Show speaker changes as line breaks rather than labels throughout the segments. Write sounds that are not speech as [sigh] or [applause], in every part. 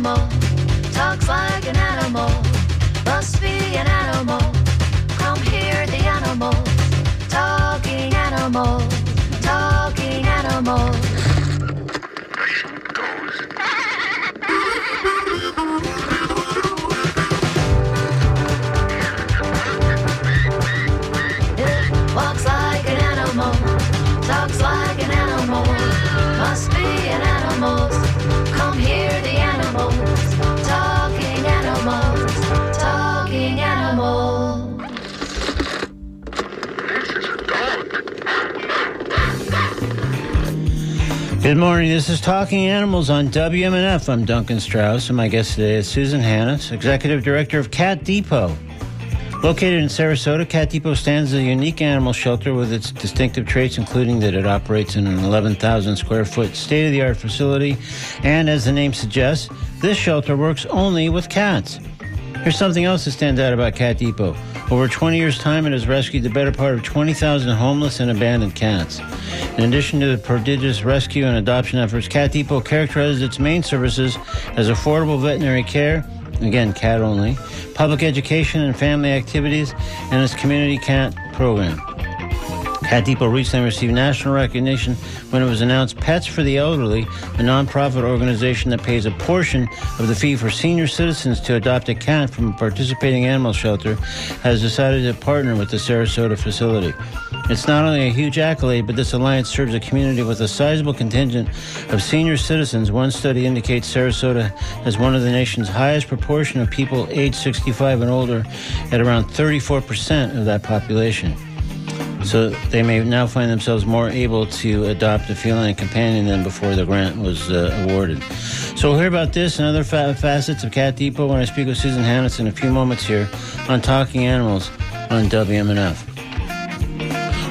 animal,
Good morning. This is Talking Animals on WMNF. I'm Duncan Strauss, and my guest today is Susan Hannes, Executive Director of Cat Depot. Located in Sarasota, Cat Depot stands as a unique animal shelter with its distinctive traits, including that it operates in an 11,000 square foot state of the art facility. And as the name suggests, this shelter works only with cats. Here's something else that stands out about Cat Depot. Over 20 years' time, it has rescued the better part of 20,000 homeless and abandoned cats. In addition to the prodigious rescue and adoption efforts, Cat Depot characterizes its main services as affordable veterinary care, again, cat only, public education and family activities, and its community cat program. Cat Depot recently received national recognition when it was announced Pets for the Elderly, a nonprofit organization that pays a portion of the fee for senior citizens to adopt a cat from a participating animal shelter, has decided to partner with the Sarasota facility. It's not only a huge accolade, but this alliance serves a community with a sizable contingent of senior citizens. One study indicates Sarasota has one of the nation's highest proportion of people aged 65 and older, at around 34% of that population. So they may now find themselves more able to adopt a feline companion than before the grant was uh, awarded. So we'll hear about this and other fa- facets of Cat Depot when I speak with Susan Hannes in a few moments here on Talking Animals on WMNF.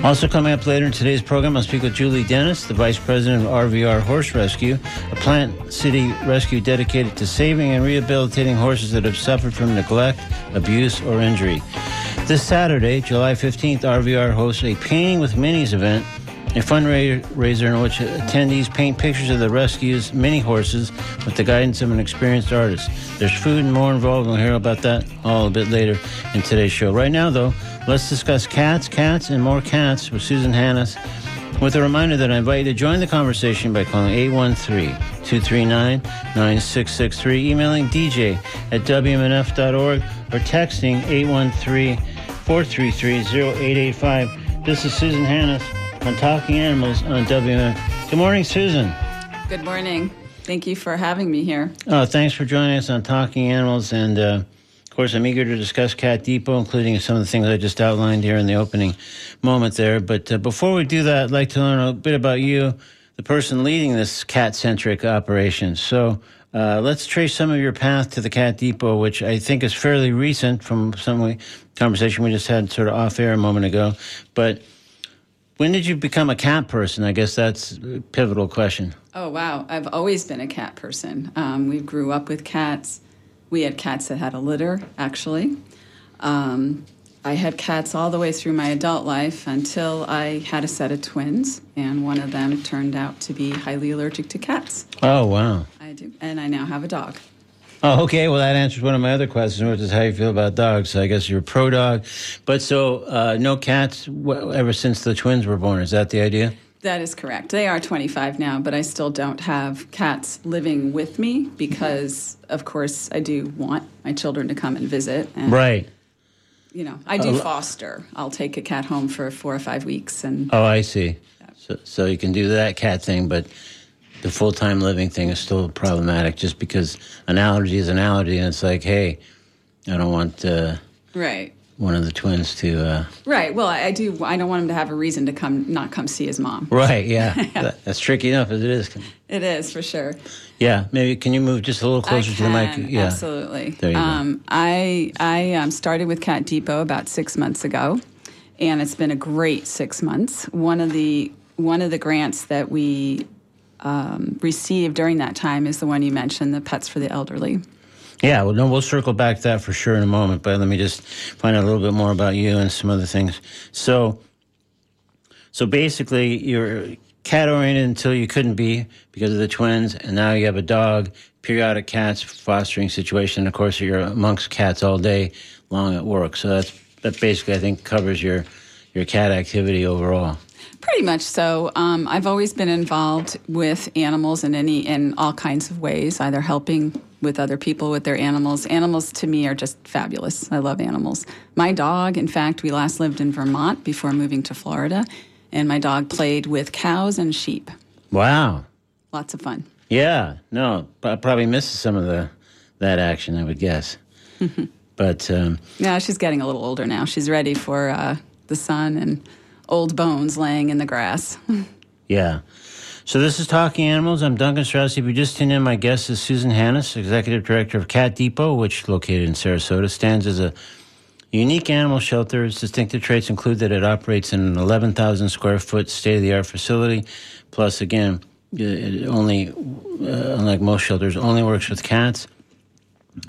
Also coming up later in today's program, I'll speak with Julie Dennis, the Vice President of RVR Horse Rescue, a Plant City rescue dedicated to saving and rehabilitating horses that have suffered from neglect, abuse, or injury. This Saturday, July 15th, RVR hosts a Painting with Minis event, a fundraiser in which attendees paint pictures of the rescue's mini horses with the guidance of an experienced artist. There's food and more involved. We'll hear about that all a bit later in today's show. Right now, though, let's discuss cats, cats, and more cats with Susan Hannes. With a reminder that I invite you to join the conversation by calling 813 239 9663, emailing DJ at WMNF.org, or texting 813 433 0885. This is Susan Hannes on Talking Animals on WMNF. Good morning, Susan.
Good morning. Thank you for having me here.
Oh, thanks for joining us on Talking Animals. And uh, of course, I'm eager to discuss Cat Depot, including some of the things I just outlined here in the opening moment there. But uh, before we do that, I'd like to learn a bit about you, the person leading this cat centric operation. So uh, let's trace some of your path to the Cat Depot, which I think is fairly recent from some conversation we just had sort of off air a moment ago. But when did you become a cat person? I guess that's a pivotal question.
Oh, wow. I've always been a cat person. Um, we grew up with cats. We had cats that had a litter, actually. Um, I had cats all the way through my adult life until I had a set of twins, and one of them turned out to be highly allergic to cats.
Oh, wow.
I do. And I now have a dog.
Oh, okay. Well, that answers one of my other questions, which is how you feel about dogs. So I guess you're pro dog, but so uh, no cats w- ever since the twins were born. Is that the idea?
That is correct. They are 25 now, but I still don't have cats living with me because, of course, I do want my children to come and visit. And,
Right.
You know, I do foster. I'll take a cat home for four or five weeks, and
Oh, I see. So, so you can do that cat thing, but the full time living thing is still problematic, just because an allergy is an allergy, and it's like, hey, I don't want uh,
right,
one of the twins to. Uh,
right. Well, I, I do. I don't want him to have a reason to come, not come see his mom.
right. Yeah. [laughs] That- that's tricky enough as it is.
It is for sure.
Yeah. Maybe can you move just a little closer
I
to the mic? Yeah.
absolutely.
There you go.
um, I I um, started with Cat Depot about six months ago, and it's been a great six months. One of the one of the grants that we um, received during that time is the one you mentioned, the Pets for the Elderly.
Yeah, well, no, we'll circle back to that for sure in a moment. But let me just find out a little bit more about you and some other things. So, so basically, you're cat oriented until you couldn't be because of the twins, and now you have a dog. periodic cats fostering situation. And of course, you're amongst cats all day long at work. So that's that basically I think covers your your cat activity overall.
Pretty much so. Um, I've always been involved with animals in any in all kinds of ways, either helping with other people with their animals. Animals to me are just fabulous. I love animals. My dog, in fact, we last lived in Vermont before moving to Florida, and my dog played with cows and sheep.
Wow.
Lots of fun.
Yeah. No, I probably misses some of the that action. I would guess. [laughs] but um,
Yeah, she's getting a little older now. She's ready for uh, the sun and old bones laying in the grass. [laughs]
Yeah. So this is Talking Animals. I'm Duncan Strauss. If you just tuned in, my guest is Susan Hannes, Executive Director of Cat Depot, which located in Sarasota, stands as a unique animal shelter. Its distinctive traits include that it operates in an 11,000 square foot state-of-the-art facility. Plus, again, it only, uh, unlike most shelters, only works with cats.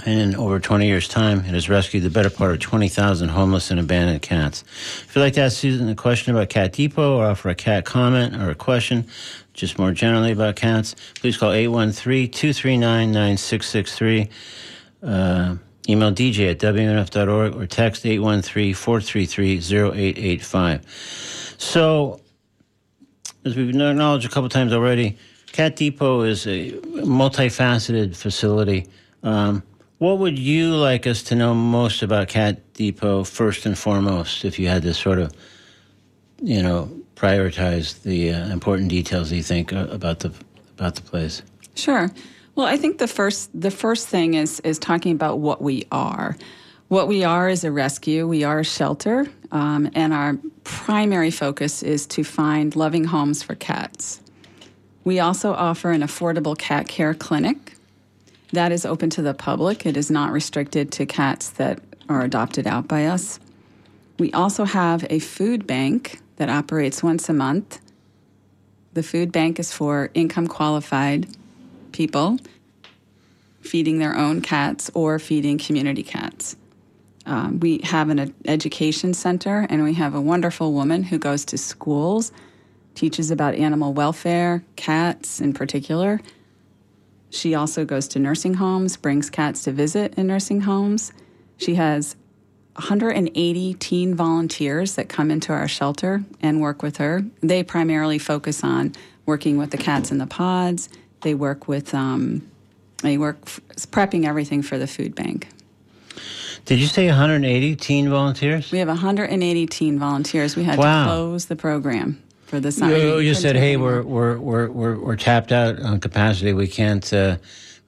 And in over 20 years' time, it has rescued the better part of 20,000 homeless and abandoned cats. If you'd like to ask Susan a question about Cat Depot or offer a cat comment or a question, just more generally about cats, please call 813 239 9663. Uh, Email DJ at WMNF.org or text 813 433 0885. So, as we've acknowledged a couple times already, Cat Depot is a multifaceted facility. Um, what would you like us to know most about Cat Depot first and foremost, if you had to sort of, you know, prioritize the uh, important details you think uh, about the about the place?
Sure. Well, I think the first the first thing is is talking about what we are. What we are is a rescue. We are a shelter, um, and our primary focus is to find loving homes for cats. We also offer an affordable cat care clinic that is open to the public. It is not restricted to cats that are adopted out by us. We also have a food bank that operates once a month. The food bank is for income qualified people feeding their own cats or feeding community cats. Um, we have an ed- education center, and we have a wonderful woman who goes to schools, teaches about animal welfare, cats in particular. She also goes to nursing homes, brings cats to visit in nursing homes. She has 180 teen volunteers that come into our shelter and work with her. They primarily focus on working with the cats in the pods. They work with, um, they work f- prepping everything for the food bank.
Did you say 180 teen volunteers?
We have 180 teen volunteers. We had
Wow.
to close the program for the summer.
You, you said, "Hey, we're we're we're we're, we're tapped out on capacity. We can't uh,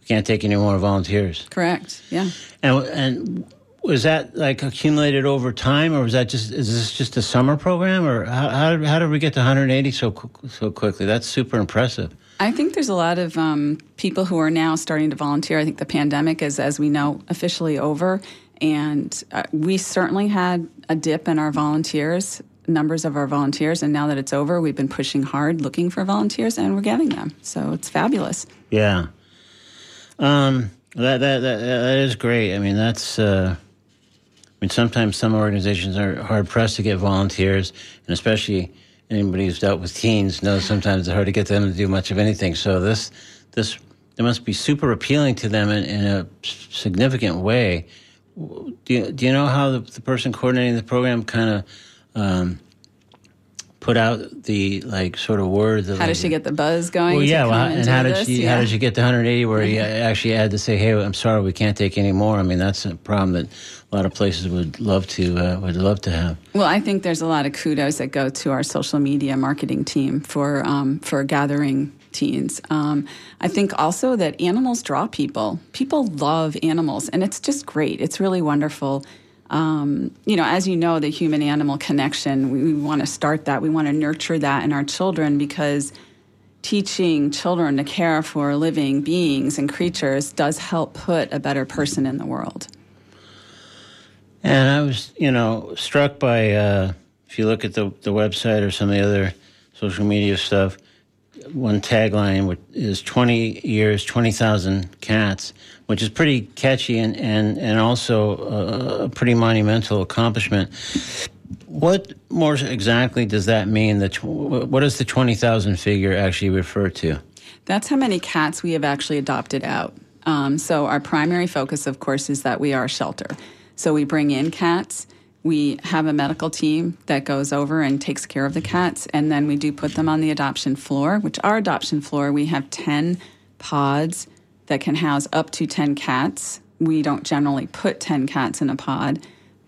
we can't take any more volunteers."
correct." Yeah.
And and was that like accumulated over time, or was that just is this just a summer program, or how how did, how did we get to 180 so so quickly? That's super impressive.
I think there's a lot of um, people who are now starting to volunteer. I think the pandemic is, as we know, officially over. And uh, we certainly had a dip in our volunteers, numbers of our volunteers. And now that it's over, we've been pushing hard looking for volunteers and we're getting them. So it's fabulous.
Yeah. Um. That that that, that is great. I mean, that's. Uh, mean, sometimes some organizations are hard pressed to get volunteers, and especially anybody who's dealt with teens knows sometimes it's hard to get them to do much of anything. So this this it must be super appealing to them in, in a significant way. Do you, do you know how the, the person coordinating the program kind of um, put out the like sort of word? that,
How does
like,
she get the buzz going?
well, yeah, well, and how did
this?
she? How
Yeah.
did she get the 180 where you [laughs] actually had to say, "Hey, I'm sorry, we can't take any more"? I mean, that's a problem that a lot of places would love to uh, would love to have.
Well, I think there's a lot of kudos that go to our social media marketing team for um, for gathering teens. Um, I think also that animals draw people. People love animals, and it's just great. It's really wonderful. Um, you know, as you know, the human animal connection, we, we want to start that. We want to nurture that in our children because teaching children to care for living beings and creatures does help put a better person in the world.
And I was, you know, struck by uh, if you look at the the website or some of the other social media stuff. One tagline is 20 years, 20,000 cats, which is pretty catchy and, and, and also a, a pretty monumental accomplishment. What more exactly does that mean? The what does the 20,000 figure actually refer to?
That's how many cats we have actually adopted out. Um, so our primary focus, of course, is that we are a shelter. So we bring in cats. We have a medical team that goes over and takes care of the cats, and then we do put them on the adoption floor. Which our adoption floor, we have ten pods that can house up to ten cats. We don't generally put ten cats in a pod,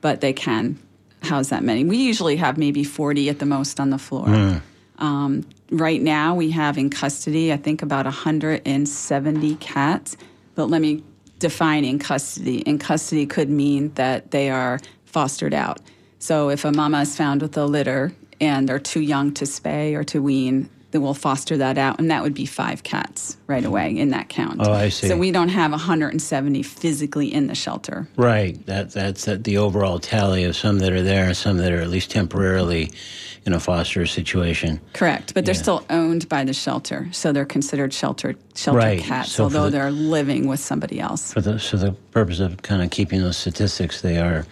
but they can house that many. We usually have maybe forty at the most on the floor. Um, right now, we have in custody, I think, about 170 cats. But let me define in custody. In custody could mean that they are fostered out. So if a mama is found with a litter and they're too young to spay or to wean, then we'll foster that out, and that would be five cats right away in that count.
Oh, I see.
So we don't have 170 physically in the shelter.
Right. That that's that the overall tally of some that are there some that are at least temporarily in a foster situation.
Correct, but they're
Yeah.
still owned by the shelter, so they're considered shelter shelter
Right,
cats,
so
although
the-
they're living with somebody else.
For the for the purpose of kind of keeping those statistics, they are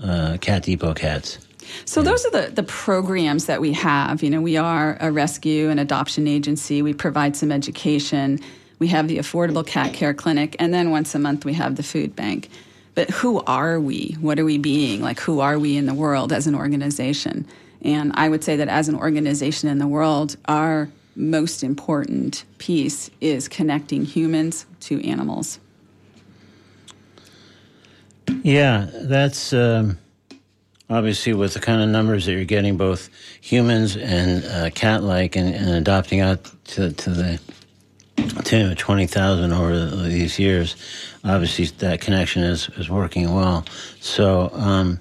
uh, cat depot cats.
So those are the the programs that we have. You know, we are a rescue and adoption agency. We provide some education. We have the affordable cat care clinic, and then once a month we have the food bank. But who are we? What are we being? Like, who are we in the world as an organization? And I would say that as an organization in the world, our most important piece is connecting humans to animals.
Yeah, that's um, obviously with the kind of numbers that you're getting, both humans and uh, cat-like, and, and adopting out to, to the tune of twenty thousand over these years. Obviously, that connection is is working well. So. Um,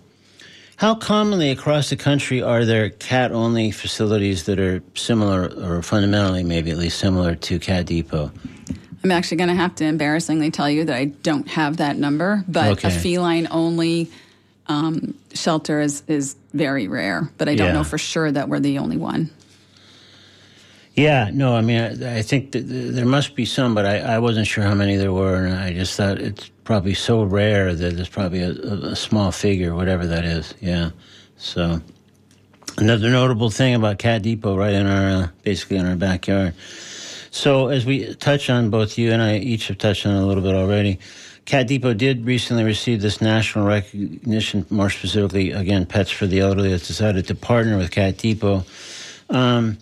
how commonly across the country are there cat only facilities that are similar or fundamentally maybe at least similar to Cat Depot?
I'm actually going to have to embarrassingly tell you that I don't have that number, but
Okay.
a feline only um, shelter is, is very rare. But I don't
Yeah.
know for sure that we're the only one.
Yeah, no, I mean, I, I think that there must be some, but I, I wasn't sure how many there were, and I just thought it's probably so rare that it's probably a, a, a small figure, whatever that is. Yeah. So, another notable thing about Cat Depot, right in our, uh, basically in our backyard. So, as we touch on, both you and I each have touched on a little bit already. Cat Depot did recently receive this national recognition, more specifically, again, Pets for the Elderly has decided to partner with Cat Depot. Um,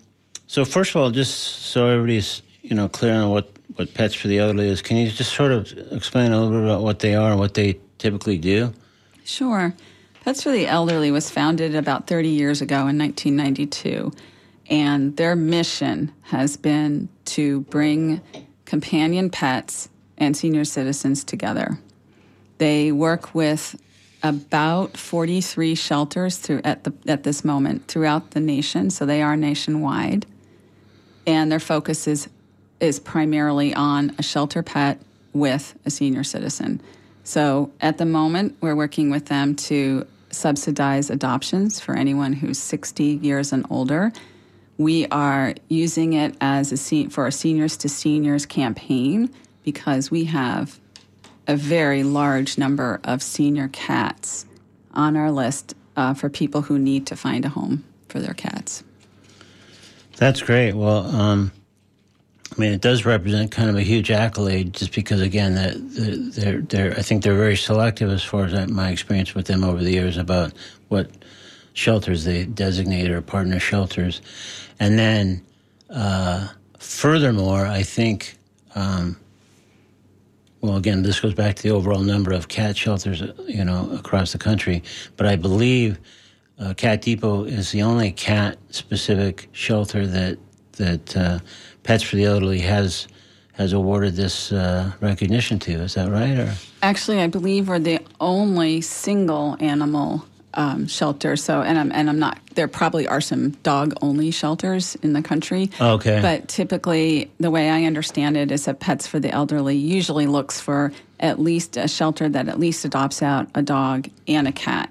so first of all, just so everybody's you know clear on what what Pets for the Elderly is, can you just sort of explain a little bit about what they are and what they typically do?
Sure. Pets for the Elderly was founded about 30 years ago in 1992. And their mission has been to bring companion pets and senior citizens together. They work with about 43 shelters through at the at this moment throughout the nation, so they are nationwide. And their focus is is primarily on a shelter pet with a senior citizen. So at the moment, we're working with them to subsidize adoptions for anyone who's 60 years and older. We are using it as a se- for a seniors to seniors campaign because we have a very large number of senior cats on our list uh, for people who need to find a home for their cats.
That's great. Well, um, I mean, it does represent kind of a huge accolade, just because again, that they're they're I think they're very selective as far as my experience with them over the years about what shelters they designate or partner shelters, and then uh, furthermore, I think. Um, well, again, this goes back to the overall number of cat shelters, uh, you know, across the country. But I believe uh, Cat Depot is the only cat-specific shelter that that uh, Pets for the Elderly has has awarded this uh, recognition to. Is that right? Or
Actually, I believe we're the only single animal um, shelter. So, and I'm and I'm not. There probably are some dog only shelters in the country.
Okay.
But typically, the way I understand it is that Pets for the Elderly usually looks for at least a shelter that at least adopts out a dog and a cat.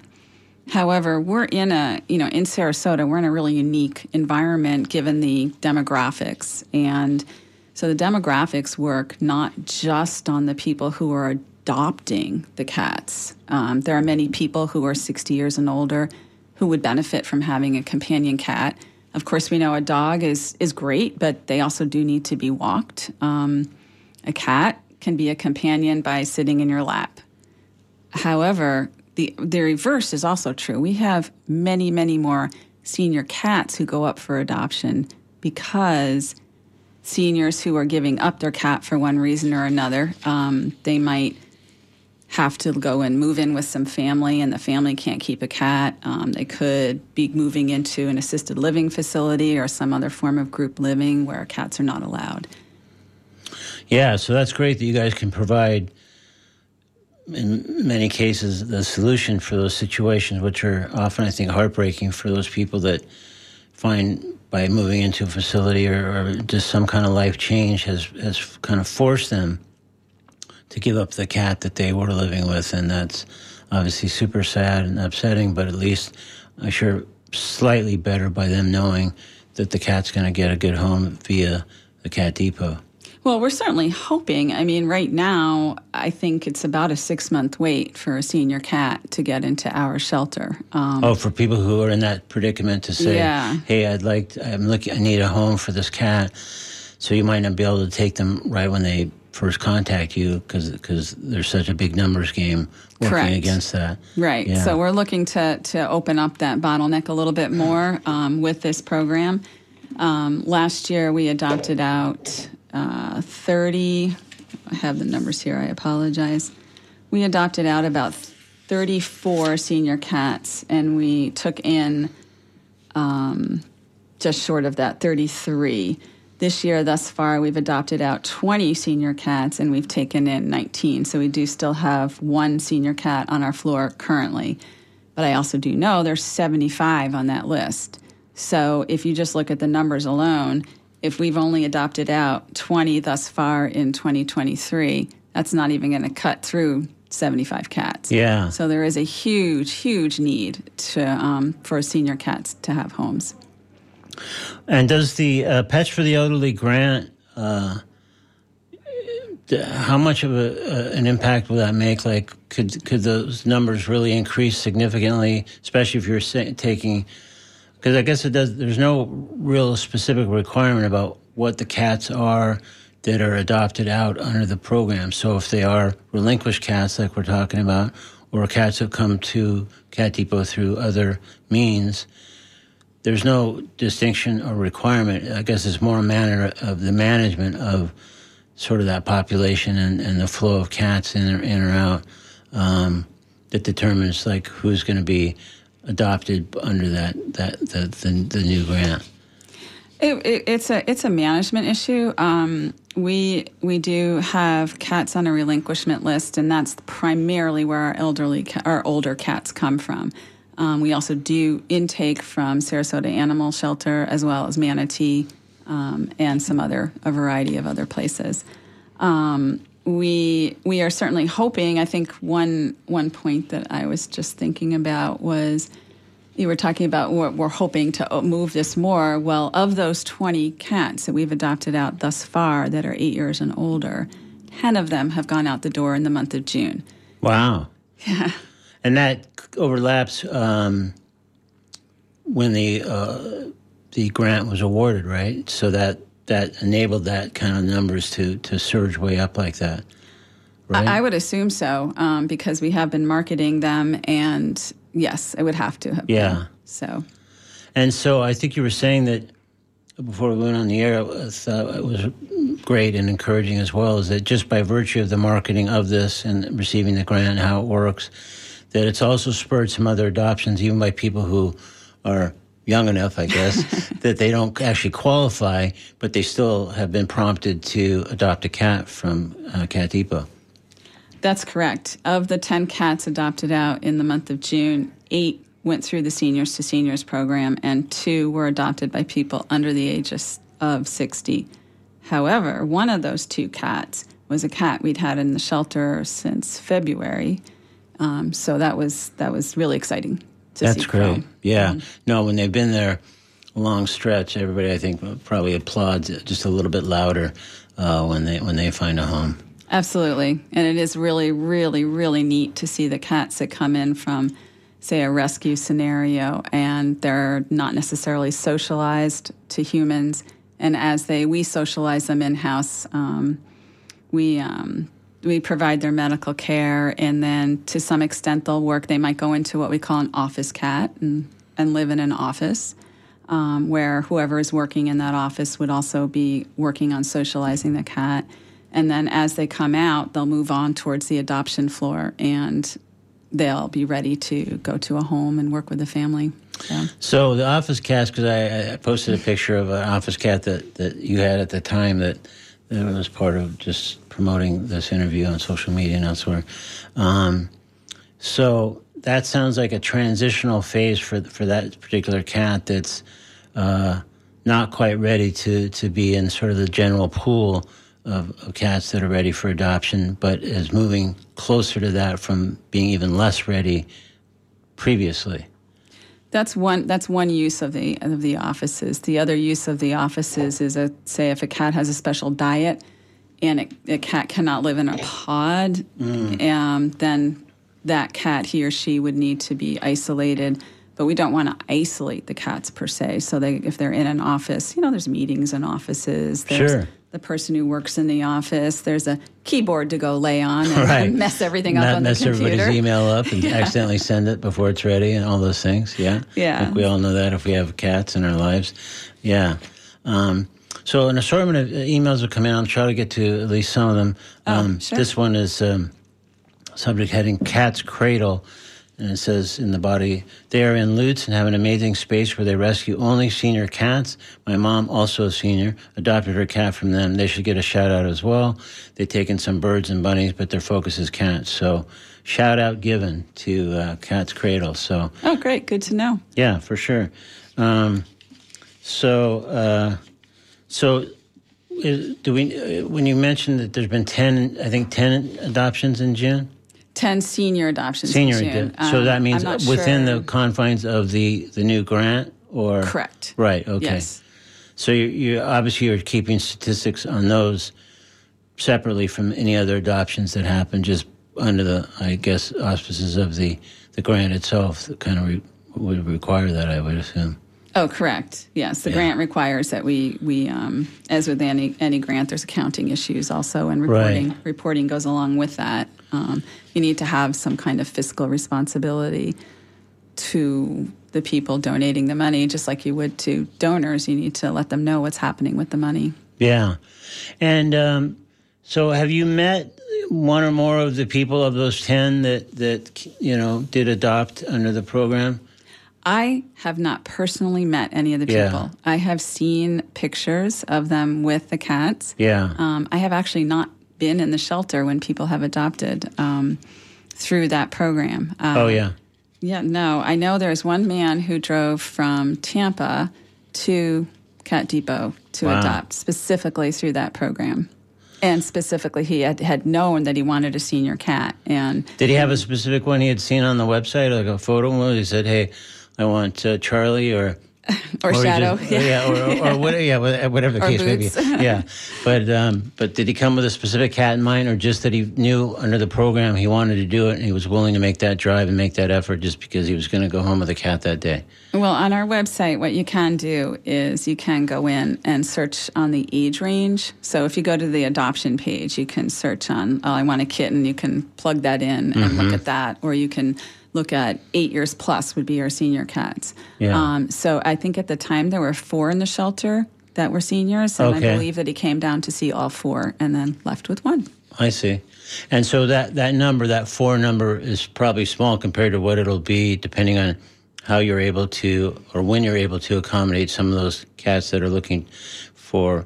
However, we're in a, you know, in Sarasota, we're in a really unique environment given the demographics. And so the demographics work not just on the people who are adopting the cats. Um, there are many people who are 60 years and older who would benefit from having a companion cat. Of course, we know a dog is, is great, but they also do need to be walked. Um, a cat can be a companion by sitting in your lap. However, the the reverse is also true. We have many, many more senior cats who go up for adoption because seniors who are giving up their cat for one reason or another, um, they might have to go and move in with some family, and the family can't keep a cat. Um, they could be moving into an assisted living facility or some other form of group living where cats are not allowed.
Yeah, so that's great that you guys can provide, in many cases, the solution for those situations, which are often, I think, heartbreaking for those people that find by moving into a facility or, or just some kind of life change has, has kind of forced them to give up the cat that they were living with. And that's obviously super sad and upsetting, but at least I'm sure slightly better by them knowing that the cat's going to get a good home via the Cat Depot.
Well, we're certainly hoping. I mean, right now, I think it's about a six month wait for a senior cat to get into our shelter. Um,
Oh, for people who are in that predicament to say,
Yeah.
"Hey, I'd like, I'm looking, I need a home for this cat," so you might not be able to take them right when they first contact you because because there's such a big numbers game working
Correct.
against that.
Right.
Yeah.
So we're looking to to open up that bottleneck a little bit more um, with this program. Um, last year we adopted out uh, 30. I have the numbers here. I apologize. We adopted out about 34 senior cats, and we took in um, just short of that 33. This year, thus far, we've adopted out 20 senior cats and we've taken in 19. So we do still have one senior cat on our floor currently. But I also do know there's 75 on that list. So if you just look at the numbers alone, if we've only adopted out 20 thus far in 2023, that's not even going to cut through 75 cats.
Yeah.
So there is a huge, huge need to um, for senior cats to have homes.
And does the uh, Pets for the Elderly grant, uh, how much of a, uh, an impact will that make? Like, could could those numbers really increase significantly, especially if you're sa- taking? Because I guess it does. There's no real specific requirement about what the cats are that are adopted out under the program. So if they are relinquished cats, like we're talking about, or cats that come to Cat Depot through other means, there's no distinction or requirement. I guess it's more a matter of the management of sort of that population and, and the flow of cats in or, in or out um, that determines like who's going to be adopted under that that the, the, the new grant.
It, it, it's a it's a management issue. Um, we we do have cats on a relinquishment list, and that's primarily where our elderly ca- our older cats come from. Um, we also do intake from Sarasota Animal Shelter as well as Manatee um, and some other a variety of other places. Um, we we are certainly hoping. I think one one point that I was just thinking about was you were talking about we're, we're hoping to move this more. Well, of those 20 cats that we've adopted out thus far that are eight years and older, 10 of them have gone out the door in the month of June.
Wow. [laughs]
Yeah.
And that overlaps um, when the uh, the grant was awarded, right? So that that enabled that kind of numbers to to surge way up like that, right?
I, I would assume so um, because we have been marketing them, and yes, it would have to have
Yeah.
been. So,
And so I think you were saying that before we went on the air, I thought it was great and encouraging as well, is that just by virtue of the marketing of this and receiving the grant, how it works, that it's also spurred some other adoptions, even by people who are young enough, I guess, [laughs] that they don't actually qualify, but they still have been prompted to adopt a cat from uh, Cat Depot.
That's correct. Of the 10 cats adopted out in the month of June, eight went through the Seniors to Seniors program, and two were adopted by people under the age of, of 60. However, one of those two cats was a cat we'd had in the shelter since February. Um, so that was that was really exciting to
That's
see.
great.
grow.
Yeah. No, when they've been there a long stretch, everybody I think probably applauds just a little bit louder uh, when they when they find a home.
Absolutely. And it is really, really, really neat to see the cats that come in from, say, a rescue scenario and they're not necessarily socialized to humans. And as they, we socialize them in house, um, we, um, we provide their medical care, and then to some extent they'll work. They might go into what we call an office cat and, and live in an office. Um, where whoever is working in that office would also be working on socializing the cat. And then as they come out, they'll move on towards the adoption floor and they'll be ready to go to a home and work with the family. So,
So the office cats, because I, I posted a picture of an office cat that, that you had at the time that, that was part of just promoting this interview on social media and elsewhere. Um, so that sounds like a transitional phase for for that particular cat that's uh, not quite ready to to be in sort of the general pool of, of cats that are ready for adoption, but is moving closer to that from being even less ready previously.
That's one. That's one use of the of the offices. The other use of the offices is a say if a cat has a special diet, and it, a cat cannot live in a pod, um, then that cat he or she would need to be isolated. But we don't want to isolate the cats per se. So they, if they're in an office, you know, there's meetings in offices. There's
Sure.
The person who works in the office. There's a keyboard to go lay on and, [laughs]
Right. [laughs]
mess everything up
Not
on the
mess
computer.
everybody's email up and [laughs] accidentally send it before it's ready and all those things. Yeah.
Yeah.
I think we all know that if we have cats in our lives. Yeah. Um, so an assortment of uh, emails will come in. I'll try to get to at least some of them. Um,
Oh, sure.
This one is um, subject heading Cat's Cradle. And it says in the body, they are in Lutz and have an amazing space where they rescue only senior cats. My mom, also a senior, adopted her cat from them. They should get a shout out as well. They take in some birds and bunnies, but their focus is cats. So, shout out given to uh, Cat's Cradle. So,
Oh, great. Good to know.
yeah, for sure. Um, so, uh, so is, do we? Uh, when you mentioned that there's been ten, I think ten adoptions in June.
10 senior adoptions.
Senior,
in June.
so
Um,
that means within
sure.
the confines of the the new grant, or
Correct.
Right. Okay.
Yes.
So you you obviously you're keeping statistics on those separately from any other adoptions that happen, just under the I guess auspices of the the grant itself. That kind of re, would require that, I would assume.
Oh, correct. Yes, the
Yeah.
grant requires that we we um, as with any any grant, there's accounting issues also, and reporting
Right.
reporting goes along with that. Um, you need to have some kind of fiscal responsibility to the people donating the money, just like you would to donors. You need to let them know what's happening with the money.
Yeah. And um, so have you met one or more of the people of those 10 that, that you know, did adopt under the program?
I have not personally met any of the
Yeah.
people. I have seen pictures of them with the cats.
Yeah.
Um, I have actually not been in the shelter when people have adopted um, through that program. Uh,
oh, yeah.
Yeah, no. I know there's one man who drove from Tampa to Cat Depot to
Wow.
adopt specifically through that program. And specifically, he had, had known that he wanted a senior cat. And
Did he have a specific one he had seen on the website, like a photo one? He said, "Hey, I want uh, Charlie," or [laughs]
or,
he
Shadow.
just- yeah, or, or, or what, yeah, whatever the
Or
case may be. Yeah, [laughs] but um, but did he come with a specific cat in mind, or just that he knew under the program he wanted to do it, and he was willing to make that drive and make that effort just because he was going to go home with a cat that day?
Well, on our website, what you can do is you can go in and search on the age range. So if you go to the adoption page, you can search on, oh, I want a kitten. You can plug that in and
Mm-hmm.
look at that. Or you can look at eight years plus would be our senior cats.
Yeah.
Um, so I think at the time there were four in the shelter that were seniors. And
Okay.
I believe that he came down to see all four and then left with one.
I see. And so that, that number, that four number, is probably small compared to what it'll be depending on how you're able to or when you're able to accommodate some of those cats that are looking for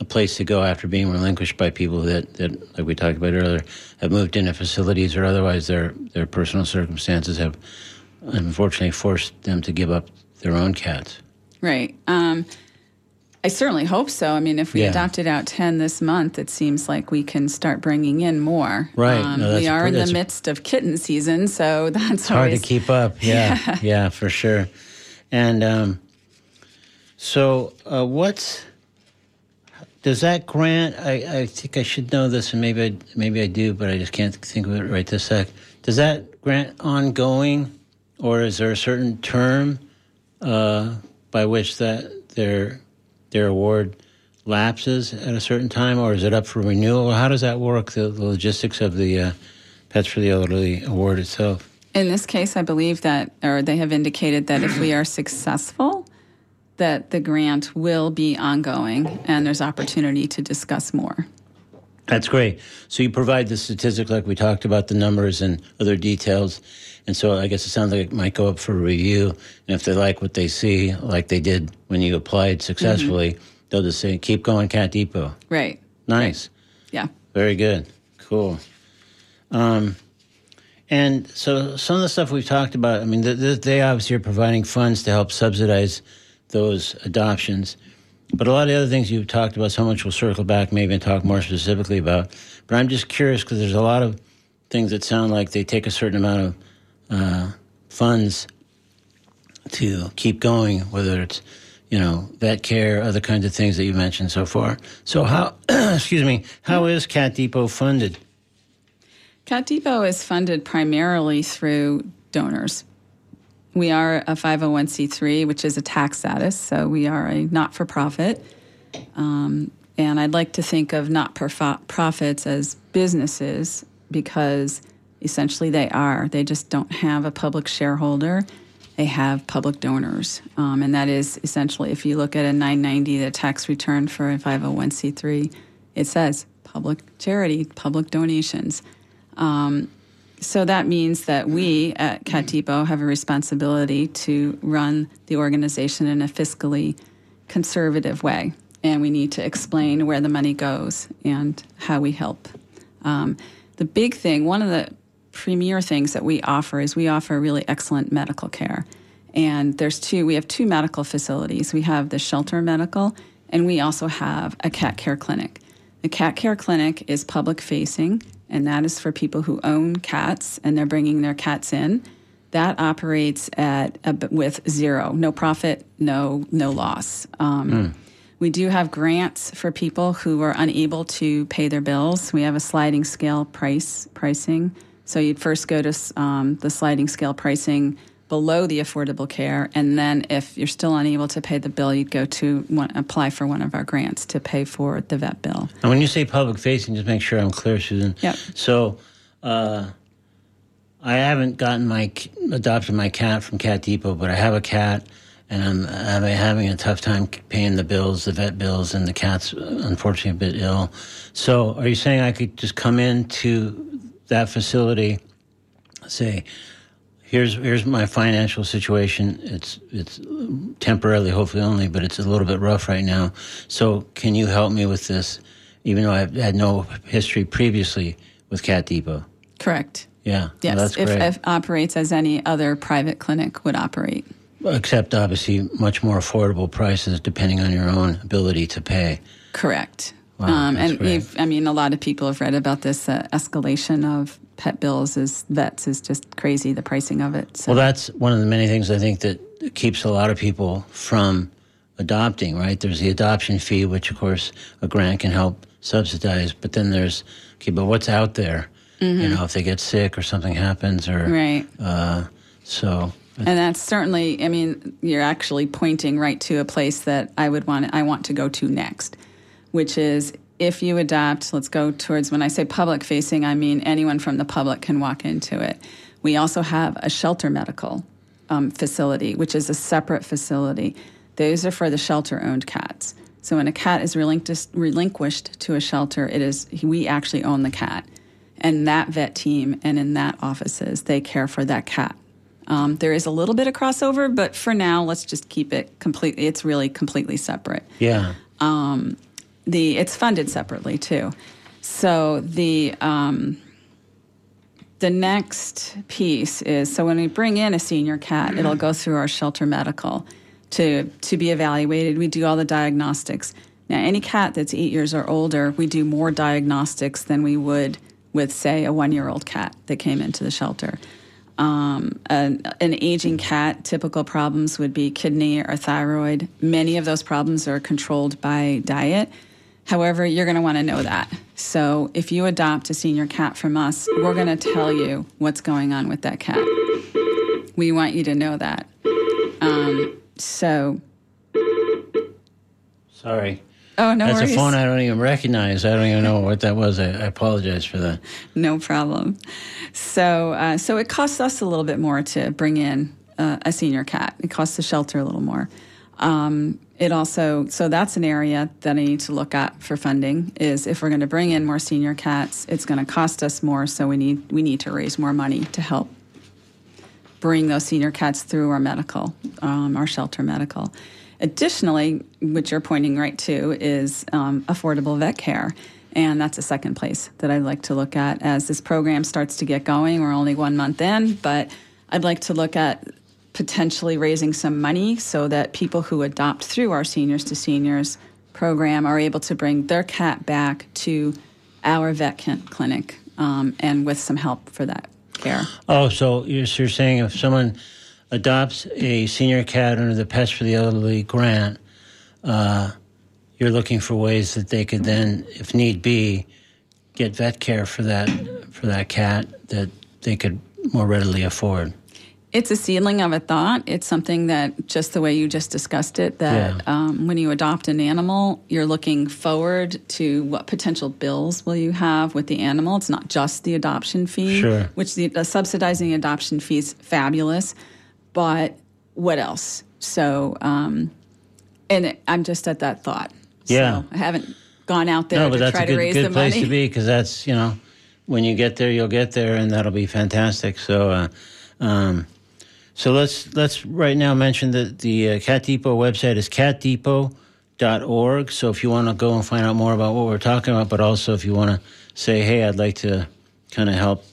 a place to go after being relinquished by people that, that like we talked about earlier, have moved into facilities or otherwise their, their personal circumstances have unfortunately forced them to give up their own cats.
Right. Um, I certainly hope so. I mean, if we
Yeah.
adopted out 10 this month, it seems like we can start bringing in more.
Right.
Um,
No,
we are
pre-
in the
a-
midst of kitten season, so [laughs] that's
It's hard to keep up. [laughs] Yeah, yeah, for sure. And um, so, uh, what's does that grant? I, I think I should know this, and maybe I, maybe I do, but I just can't think of it right this sec. Does that grant ongoing, or is there a certain term uh, by which that their their award lapses at a certain time, or is it up for renewal? How does that work? The, the logistics of the uh, Pets for the Elderly award itself.
In this case, I believe that, or they have indicated that if we are successful, that the grant will be ongoing and there's opportunity to discuss more.
That's great. So you provide the statistics like we talked about, the numbers and other details. And so I guess it sounds like it might go up for review. And if they like what they see, like they did when you applied successfully, they'll just say, keep going, Cat Depot.
Right.
Nice.
Yeah.
Very good. Cool. Um, and so some of the stuff we've talked about, I mean, th th they obviously are providing funds to help subsidize those adoptions. But a lot of the other things you've talked about, so much we'll circle back maybe and talk more specifically about. But I'm just curious because there's a lot of things that sound like they take a certain amount of uh, funds to keep going, whether it's you know vet care, other kinds of things that you mentioned so far. So how, [clears throat] excuse me, how is Cat Depot funded?
Cat Depot is funded primarily through donors. We are a 501c3, which is a tax status, so we are a not for profit. Um, and I'd like to think of not for profits as businesses because essentially they are. They just don't have a public shareholder, they have public donors. Um, and that is essentially, if you look at a 990, the tax return for a 501c3, it says public charity, public donations. Um, so that means that we at Cat Depot have a responsibility to run the organization in a fiscally conservative way. And we need to explain where the money goes and how we help. Um, the big thing, one of the premier things that we offer is we offer really excellent medical care. And there's two, we have two medical facilities. We have the shelter medical, and we also have a cat care clinic. The cat care clinic is public facing and that is for people who own cats and they're bringing their cats in. That operates at with zero, no profit, no no loss. Um, mm. We do have grants for people who are unable to pay their bills. We have a sliding scale price pricing. So you'd first go to um, the sliding scale pricing below the affordable care, and then if you're still unable to pay the bill, you'd go to one, apply for one of our grants to pay for the vet bill.
And when you say public facing, just make sure I'm clear, Susan.
Yep.
So. Uh, I haven't gotten my adopted my cat from Cat Depot, but I have a cat, and I'm, I'm having a tough time paying the bills, the vet bills, and the cat's unfortunately a bit ill. So, are you saying I could just come into that facility, say, here's here's my financial situation. It's it's temporarily, hopefully only, but it's a little bit rough right now. So can you help me with this? Even though I've had no history previously with Cat Depot.
Correct.
Yeah.
Yes.
Well, that's
if, if operates as any other private clinic would operate.
Except obviously much more affordable prices depending on your own ability to pay.
Correct.
Wow,
um, and we've, I mean, a lot of people have read about this uh, escalation of pet bills as vets is just crazy, the pricing of it. So.
Well, that's one of the many things I think that keeps a lot of people from adopting, right? There's the adoption fee, which of course a grant can help subsidize, but then there's, okay, but what's out there? Mm-hmm. You know, if they get sick or something happens or.
Right.
Uh, so.
And that's certainly, I mean, you're actually pointing right to a place that I would want, I want to go to next, which is if you adopt, let's go towards when I say public facing, I mean anyone from the public can walk into it. We also have a shelter medical um, facility, which is a separate facility. Those are for the shelter owned cats. So when a cat is relinquished to a shelter, it is we actually own the cat, and that vet team and in that offices they care for that cat. Um, there is a little bit of crossover, but for now, let's just keep it completely. It's really completely separate.
Yeah.
Um, the it's funded separately too. So the um, the next piece is so when we bring in a senior cat, it'll go through our shelter medical to to be evaluated. We do all the diagnostics. Now, any cat that's eight years or older, we do more diagnostics than we would with, say, a one year old cat that came into the shelter. Um, an, an, aging cat, typical problems would be kidney or thyroid. Many of those problems are controlled by diet. However, you're going to want to know that. So if you adopt a senior cat from us, we're going to tell you what's going on with that cat. We want you to know that. Um, so.
Sorry.
Oh, no
That's
worries.
a phone I don't even recognize. I don't even know what that was. I, I apologize for that.
No problem. So, uh, so it costs us a little bit more to bring in uh, a senior cat. It costs the shelter a little more. Um, it also, so that's an area that I need to look at for funding. Is if we're going to bring in more senior cats, it's going to cost us more. So we need we need to raise more money to help bring those senior cats through our medical, um, our shelter medical. Additionally, which you're pointing right to, is um, affordable vet care. And that's a second place that I'd like to look at as this program starts to get going. We're only one month in, but I'd like to look at potentially raising some money so that people who adopt through our Seniors to Seniors program are able to bring their cat back to our vet cl- clinic um, and with some help for that care.
Oh, so you're, so you're saying if someone adopts a senior cat under the Pets for the Elderly grant, uh, you're looking for ways that they could then, if need be, get vet care for that for that cat that they could more readily afford.
It's a seedling of a thought. It's something that, just the way you just discussed it, that
Yeah.
um, when you adopt an animal, you're looking forward to what potential bills will you have with the animal. It's not just the adoption fee,
Sure.
which the, subsidizing adoption fee is fabulous, but what else? So, um, and it, I'm just at that thought.
Yeah.
So I haven't gone out there
No, but
to
that's
try
a
to
good,
raise
good
the
place
money.
to be because that's you know when you get there, you'll get there, and that'll be fantastic. So, uh, um, so let's let's right now mention that the uh, Cat Depot website is catdepot.org. So if you want to go and find out more about what we're talking about, but also if you want to say, hey, I'd like to kind of help.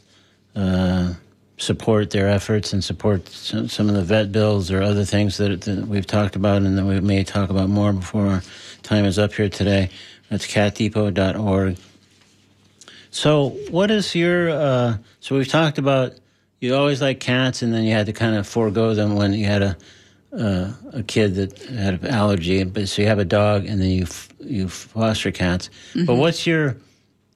Uh, support their efforts and support some, some of the vet bills or other things that, that we've talked about and that we may talk about more before our time is up here today. That's catdepot.org. So, what is your? Uh, so we've talked about you always like cats, and then you had to kind of forego them when you had a uh, a kid that had an allergy. But so you have a dog, and then you f- you foster cats. But what's your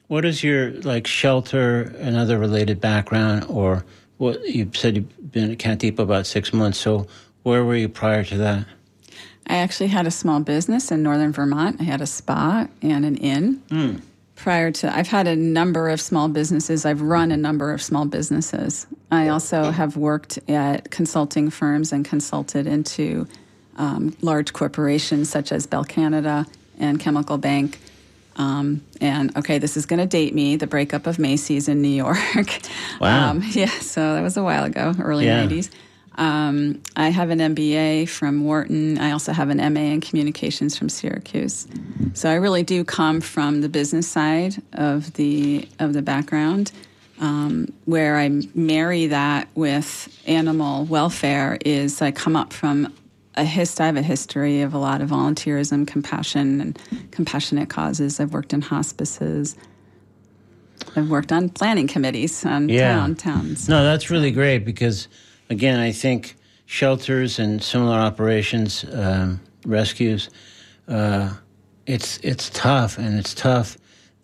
what is your like shelter and other related background, or what you said you've been at Cat Depot about six months? So where were you prior to that?
I actually had a small business in northern Vermont. I had a spa and an inn. Prior to, I've had a number of small businesses. I've run a number of small businesses. I also have worked at consulting firms and consulted into um, large corporations such as Bell Canada and Chemical Bank. Um, and okay, this is going to date me the breakup of Macy's in New York. [laughs]
Wow.
Um, yeah, so that was a while ago, early
Yeah.
90s. Um, I have an MBA from Wharton. I also have an MA in communications from Syracuse. So I really do come from the business side of the of the background. Um, where I marry that with animal welfare is I come up from a hist- I have a history of a lot of volunteerism, compassion, and compassionate causes. I've worked in hospices. I've worked on planning committees on
Yeah.
town towns.
No, that's really great because, again, I think shelters and similar operations, um, rescues, uh, it's it's tough and it's tough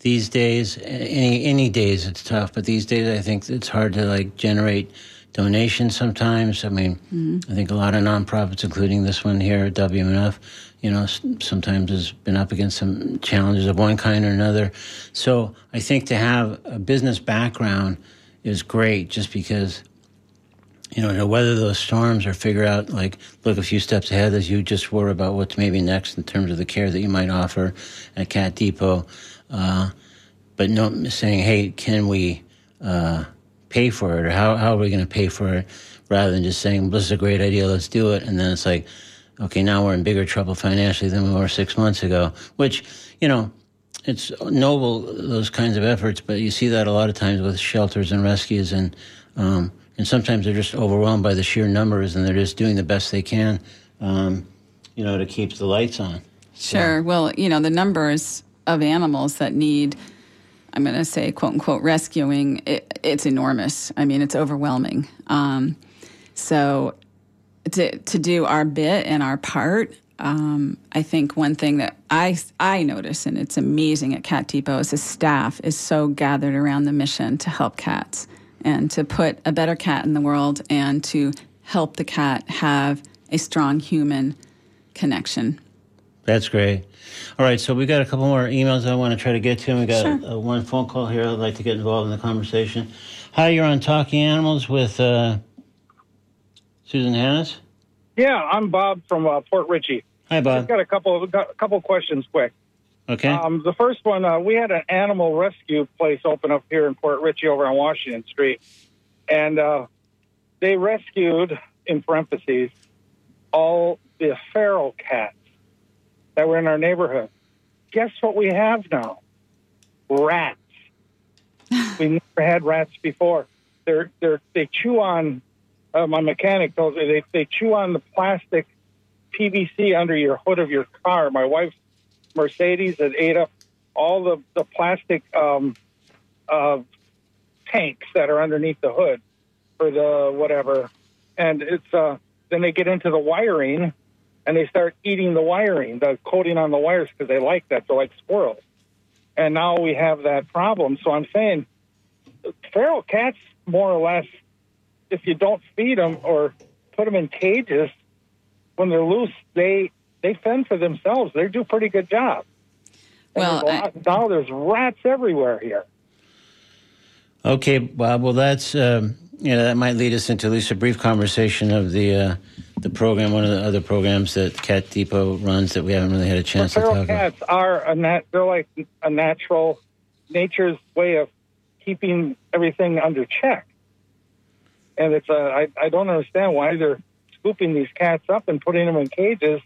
these days. Any any days it's tough, but these days I think it's hard to like generate donations sometimes. I mean, mm-hmm. I think a lot of nonprofits, including this one here at WMNF, you know, sometimes has been up against some challenges of one kind or another. So I think to have a business background is great just because you know, to weather those storms or figure out, like, look a few steps ahead as you just were about what's maybe next in terms of the care that you might offer at Cat Depot. Uh, but no saying, hey, can we uh, pay for it or how, how are we going to pay for it rather than just saying, this is a great idea, let's do it. And then it's like, okay, now we're in bigger trouble financially than we were six months ago, which, you know, it's noble those kinds of efforts, but you see that a lot of times with shelters and rescues, and um, and sometimes they're just overwhelmed by the sheer numbers, and they're just doing the best they can, um, you know, to keep the lights on.
Sure. Well, you know, the numbers of animals that need, I'm going to say, quote unquote, rescuing, it, it's enormous. I mean, it's overwhelming. Um, so to, to do our bit and our part, um, I think one thing that I, I notice, and it's amazing at Cat Depot, is the staff is so gathered around the mission to help cats and to put a better cat in the world and to help the cat have a strong human connection.
That's great. All right, so we got a couple more emails I want to try to get to. And we got
Sure.
uh, one phone call here. I'd like to get involved in the conversation. Hi, you're on Talking Animals with uh, Susan Hannes.
Yeah, I'm Bob from uh, Port Richey.
Hi, Bob.
I've
Bob.
got a couple of got a couple questions quick.
Okay.
Um, the first one, uh, we had an animal rescue place open up here in Port Richey over on Washington Street, and uh, they rescued, in parentheses, all the feral cats that were in our neighborhood. Guess what we have now? Rats. [laughs] we never had rats before. They're they're they chew on. Uh, my mechanic tells me they they chew on the plastic PVC under your hood of your car. My wife's Mercedes had ate up all the the plastic um, uh, tanks that are underneath the hood for the whatever, and it's uh, then they get into the wiring and they start eating the wiring, the coating on the wires because they like that. They're like squirrels, and now we have that problem. So I'm saying, feral cats more or less, if you don't feed them or put them in cages when they're loose, they they fend for themselves. They do a pretty good job. And
Well,
there's a
I-
lot- now there's rats everywhere here.
Okay, Bob. Well, that's um, you know that might lead us into at least a brief conversation of the uh, the program, one of the other programs that Cat Depot runs that we haven't really had a chance to talk about.
cats are a nat- they're like a natural nature's way of keeping everything under check. And it's a I, I don't understand why they're scooping these cats up and putting them in cages,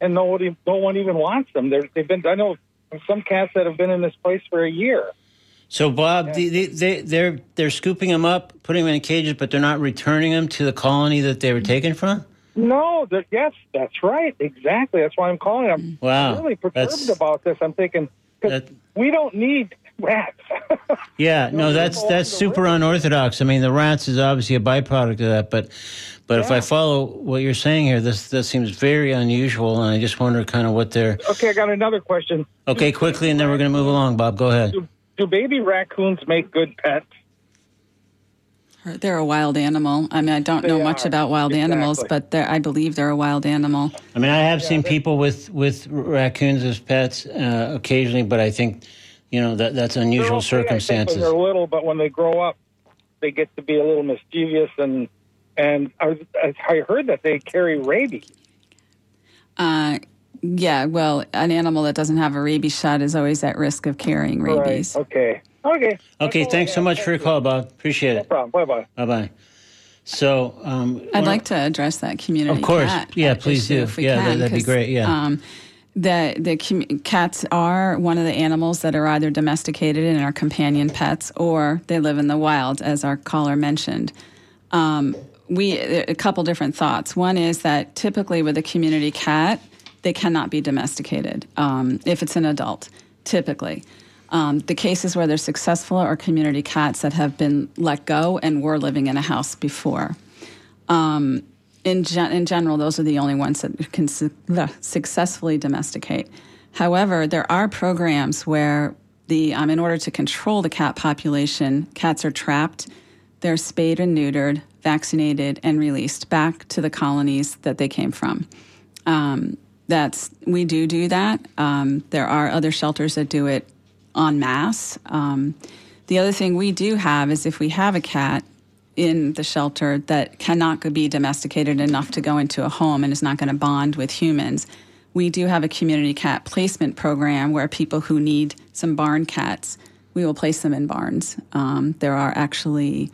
and nobody no one even wants them. They're, they've been I know some cats that have been in this place for a year.
So, Bob, the, the, they, they're they're scooping them up, putting them in cages, but they're not returning them to the colony that they were taken from.
No, they're- yes, that's right, exactly. That's why I'm calling. I'm mm.
Wow,
really perturbed
that's-
about this. I'm thinking
because
we don't need rats. [laughs]
Yeah, no,
No,
that's that's super
river.
unorthodox. I mean, the rats is obviously a byproduct of that, but but if I follow what you're saying here, this this seems very unusual, and I just wonder kind of what they're.
okay, I got another question.
Okay, quickly, and then we're going to move along. Bob, go ahead.
Do, do baby raccoons make good pets?
They're a wild animal. I mean, I don't know much
are.
about wild animals, but I believe they're a wild animal.
I mean, I have seen people with with raccoons as pets uh, occasionally, but I think you know that that's unusual
okay, I think, when
circumstances.
they're little, but when they grow up, they get to be a little mischievous and and I, I heard that they carry rabies.
Uh, yeah, well, an animal that doesn't have a rabies shot is always at risk of carrying rabies.
Right. Okay. Okay.
Okay, thanks so much for your call, Bob. Appreciate
No
it.
problem. Bye bye.
Bye bye. So, um,
I'd like to address that community.
Of course.
cat
Yeah, please do.
if we
Yeah,
can,
that- that'd be
'cause,
great, yeah.
Um, the the commu- cats are one of the animals that are either domesticated and are companion pets, or they live in the wild, as our caller mentioned. Um, we a couple different thoughts. One is that typically with a community cat, they cannot be domesticated um, if it's an adult. Typically, um, the cases where they're successful are community cats that have been let go and were living in a house before. Um, in, gen- in general, those are the only ones that can su- successfully domesticate. However, there are programs where the um, in order to control the cat population, cats are trapped, they're spayed and neutered, vaccinated, and released back to the colonies that they came from. Um, that's we do do that. Um, there are other shelters that do it en masse. Um, the other thing we do have is if we have a cat in the shelter that cannot be domesticated enough to go into a home and is not going to bond with humans, we do have a community cat placement program where people who need some barn cats, we will place them in barns. Um, there are actually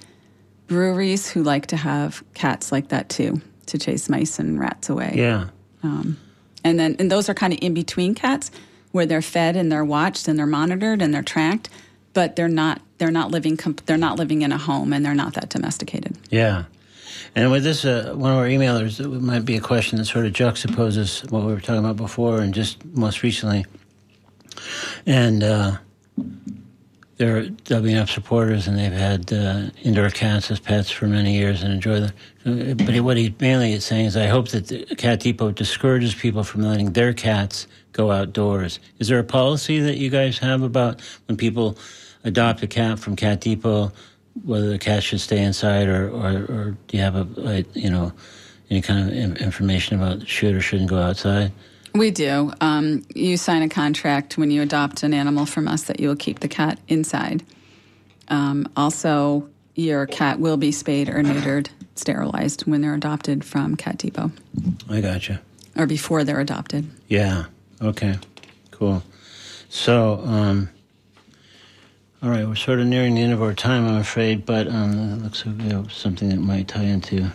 breweries who like to have cats like that too to chase mice and rats away.
yeah.
And then and those are kind of in between cats where they're fed and they're watched and they're monitored and they're tracked, but they're not they're not living comp- they're not living in a home and they're not that domesticated.
Yeah. And with this, uh, one of our emailers, it might be a question that sort of juxtaposes what we were talking about before and just most recently. And uh, they're WMNF supporters, and they've had uh, indoor cats as pets for many years and enjoy them. But what he mainly is saying is, I hope that the Cat Depot discourages people from letting their cats go outdoors. Is there a policy that you guys have about when people adopt a cat from Cat Depot, whether the cat should stay inside, or, or, or do you have a, like, you know, any kind of information about should or shouldn't go outside?
We do. Um, you sign a contract when you adopt an animal from us that you will keep the cat inside. Um, also, your cat will be spayed or neutered, sterilized when they're adopted from Cat Depot
I gotcha.
or before they're adopted.
Yeah. Okay. Cool. So, um, all right, we're sort of nearing the end of our time, I'm afraid, but um, it looks like we have something that might tie into.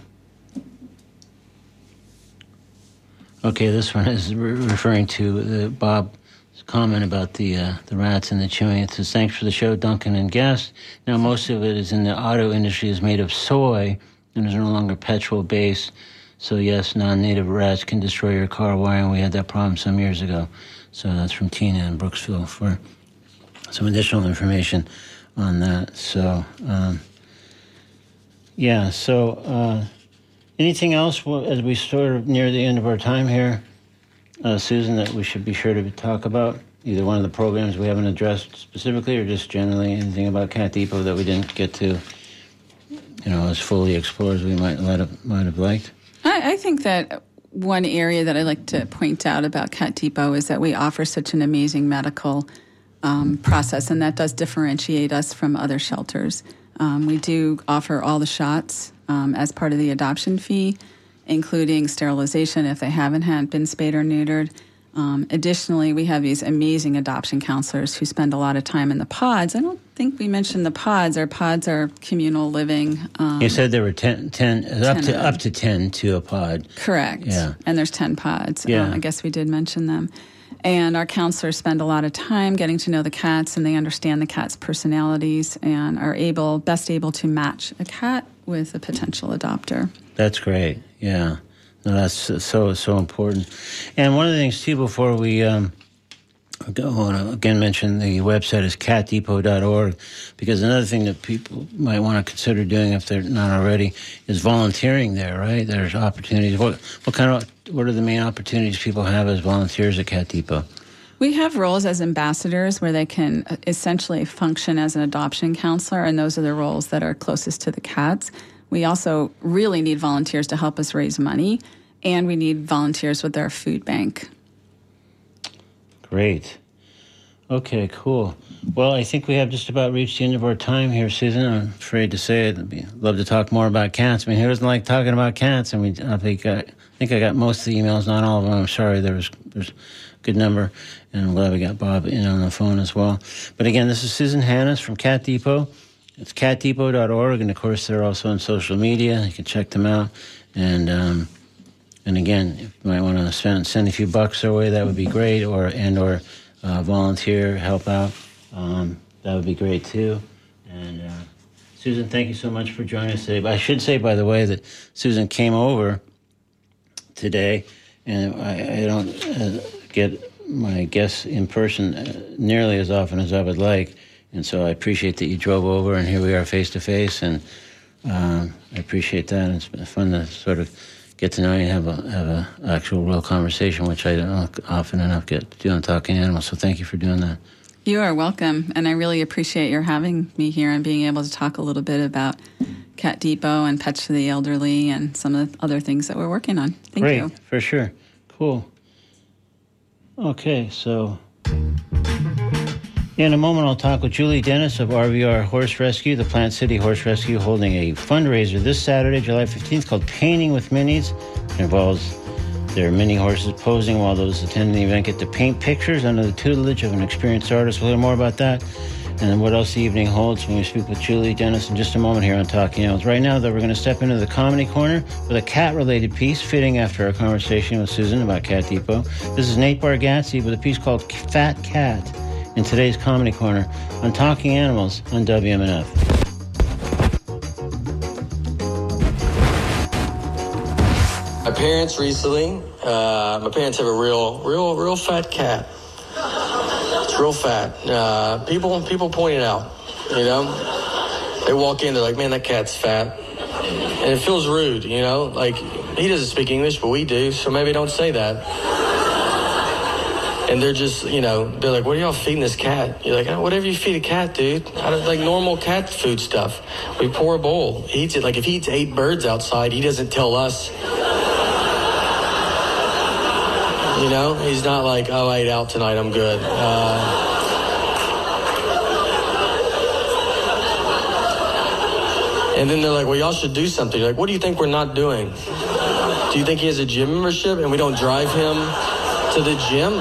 Okay, this one is re- referring to the Bob's comment about the uh, the rats and the chewing. It says, "Thanks for the show, Duncan and guest. Now most of it is in the auto industry is made of soy and is no longer petrol based. So yes, non-native rats can destroy your car wiring. We had that problem some years ago. So that's from Tina in Brooksville for some additional information on that. So um, yeah, so uh, anything else as we sort of near the end of our time here, uh, Susan, that we should be sure to talk about? Either one of the programs we haven't addressed specifically, or just generally anything about Cat Depot that we didn't get to, you know, as fully explore as we might have, might have liked.
I, I think that one area that I like to point out about Cat Depot is that we offer such an amazing medical um, process, and that does differentiate us from other shelters. Um, we do offer all the shots um, as part of the adoption fee, including sterilization if they haven't had been spayed or neutered. Um, additionally, we have these amazing adoption counselors who spend a lot of time in the pods. I don't think we mentioned the pods. Our pods are communal living. Um,
You said there were 10, 10 up to up to ten to a pod.
Correct.
Yeah.
And there's 10 pods.
Yeah.
Um, I guess we did mention them. And our counselors spend a lot of time getting to know the cats and they understand the cats' personalities and are able best able to match a cat with a potential adopter.
That's great. Yeah. No, that's so so important. And one of the things too, before we um, I want to again mention the website is catdepot.org because another thing that people might want to consider doing if they're not already is volunteering there. Right? There's opportunities. What what kind of what are the main opportunities people have as volunteers at Cat Depot?
We have roles as ambassadors where they can uh, essentially function as an adoption counselor, and those are the roles that are closest to the cats. We also really need volunteers to help us raise money, and we need volunteers with our food bank.
Great. Okay, cool. Well, I think we have just about reached the end of our time here, Susan. I'm afraid to say it. I'd love to talk more about cats. I mean, who doesn't like talking about cats? And we, I think, I, I think I got most of the emails, not all of them. I'm sorry. There was there's a good number, and I'm glad we got Bob in on the phone as well. But again, this is Susan Hannes from Cat Depot. It's catdepot.org, and of course, they're also on social media. You can check them out. And um, and again, if you might want to send, send a few bucks our way, that would be great, or and or uh, volunteer, help out. Um, that would be great too. And uh, Susan, thank you so much for joining us today. But I should say, by the way, that Susan came over today, and I, I don't uh, get my guests in person uh, nearly as often as I would like. And so I appreciate that you drove over, and here we are face to face, and um, I appreciate that. It's been fun to sort of get to know you and have a have a actual real conversation, which I don't often enough get to do on talking animals. So thank you for doing that.
You are welcome, and I really appreciate your having me here and being able to talk a little bit about Cat Depot and Pets for the Elderly and some of the other things that we're working on. Thank
Great,
you.
for sure. Cool. Okay, so in a moment I'll talk with Julie Dennis of RVR Horse Rescue, the Plant City Horse Rescue, holding a fundraiser this Saturday, July 15th, called Painting with Minis. It involves their mini horses posing while those attending the event get to paint pictures under the tutelage of an experienced artist. We'll hear more about that and what else the evening holds when we speak with Julie Dennis in just a moment here on Talking Animals. Right now, though, we're going to step into the comedy corner with a cat-related piece fitting after our conversation with Susan about Cat Depot. This is Nate Bargatze with a piece called Fat Cat in today's comedy corner on Talking Animals on WMNF.
My parents recently, uh, my parents have a real, real, real fat cat. It's real fat. Uh, people, people point it out. You know, they walk in, they're like, "Man, that cat's fat," and it feels rude. You know, like he doesn't speak English, but we do, so maybe don't say that. And they're just, you know, they're like, "What are y'all feeding this cat?" You're like, oh, "Whatever you feed a cat, dude. I don't, like normal cat food stuff. We pour a bowl. He eats it. Like if he eats eight birds outside, he doesn't tell us. You know, he's not like, oh, I ate out tonight, I'm good. Uh, and then they're like, well, y'all should do something. You're like, what do you think we're not doing? Do you think he has a gym membership and we don't drive him to the gym?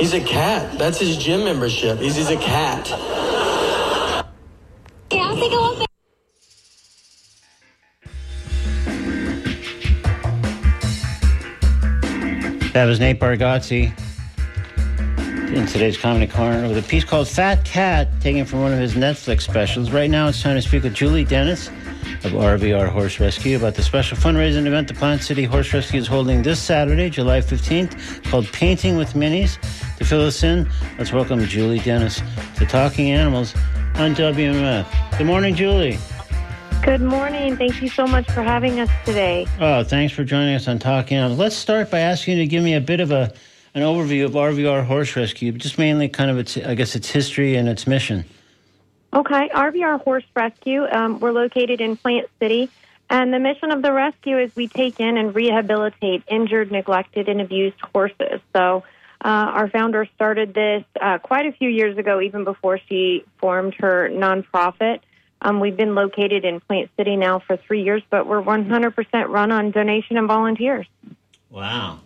He's a cat. That's his gym membership. He's, he's a cat.
That was Nate Bargatze in today's Comedy Corner with a piece called Fat Cat, taken from one of his Netflix specials. Right now, it's time to speak with Julie Dennis of RVR Horse Rescue about the special fundraising event the Plant City Horse Rescue is holding this Saturday, July 15th, called Painting with Minis. To fill us in, let's welcome Julie Dennis to Talking Animals on WMNF. Good morning, Julie.
Good morning. Thank you so much for having us today.
Oh, thanks for joining us on Talking Animals. Let's start by asking you to give me a bit of a an overview of RVR Horse Rescue, just mainly kind of its, I guess, its history and its mission.
Okay, RVR Horse Rescue. Um, we're located in Plant City, and the mission of the rescue is we take in and rehabilitate injured, neglected, and abused horses. So, uh, our founder started this uh, quite a few years ago, even before she formed her nonprofit. Um, we've been located in Plant City now for three years, but we're 100% run on donation and volunteers.
Wow.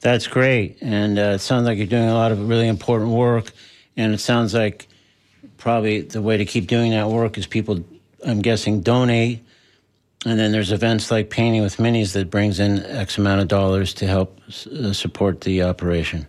That's great. And uh, it sounds like you're doing a lot of really important work. And it sounds like probably the way to keep doing that work is people, I'm guessing, donate. And then there's events like Painting with Minis that brings in X amount of dollars to help uh, support the operation.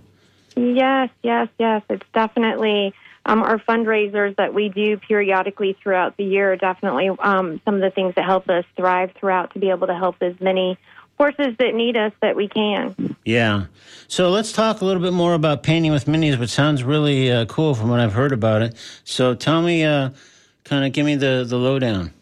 Yes, yes, yes. It's definitely um, our fundraisers that we do periodically throughout the year. Are definitely um, some of the things that help us thrive throughout to be able to help as many horses that need us that we can.
Yeah. So let's talk a little bit more about Painting with Minis, which sounds really uh, cool from what I've heard about it. So tell me, uh, kind of give me the, the lowdown.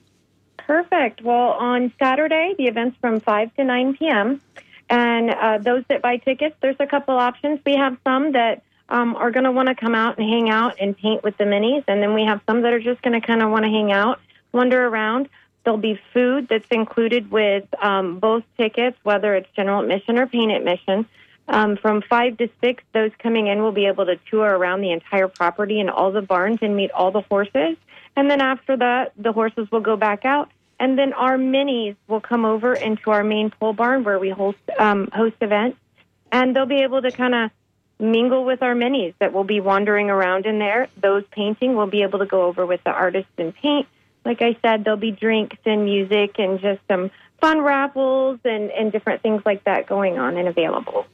Perfect. Well, on Saturday, the event's from 5 to 9 p.m. And uh, those that buy tickets, there's a couple options. We have some that um, are going to want to come out and hang out and paint with the minis. And then we have some that are just going to kind of want to hang out, wander around. There'll be food that's included with um, both tickets, whether it's general admission or paint admission. Um, from 5 to 6, those coming in will be able to tour around the entire property and all the barns and meet all the horses. And then after that, the horses will go back out. And then our minis will come over into our main pole barn where we host, um, host events. And they'll be able to kind of mingle with our minis that will be wandering around in there. Those painting will be able to go over with the artists and paint. Like I said, there'll be drinks and music and just some fun raffles and, and different things like that going on and available.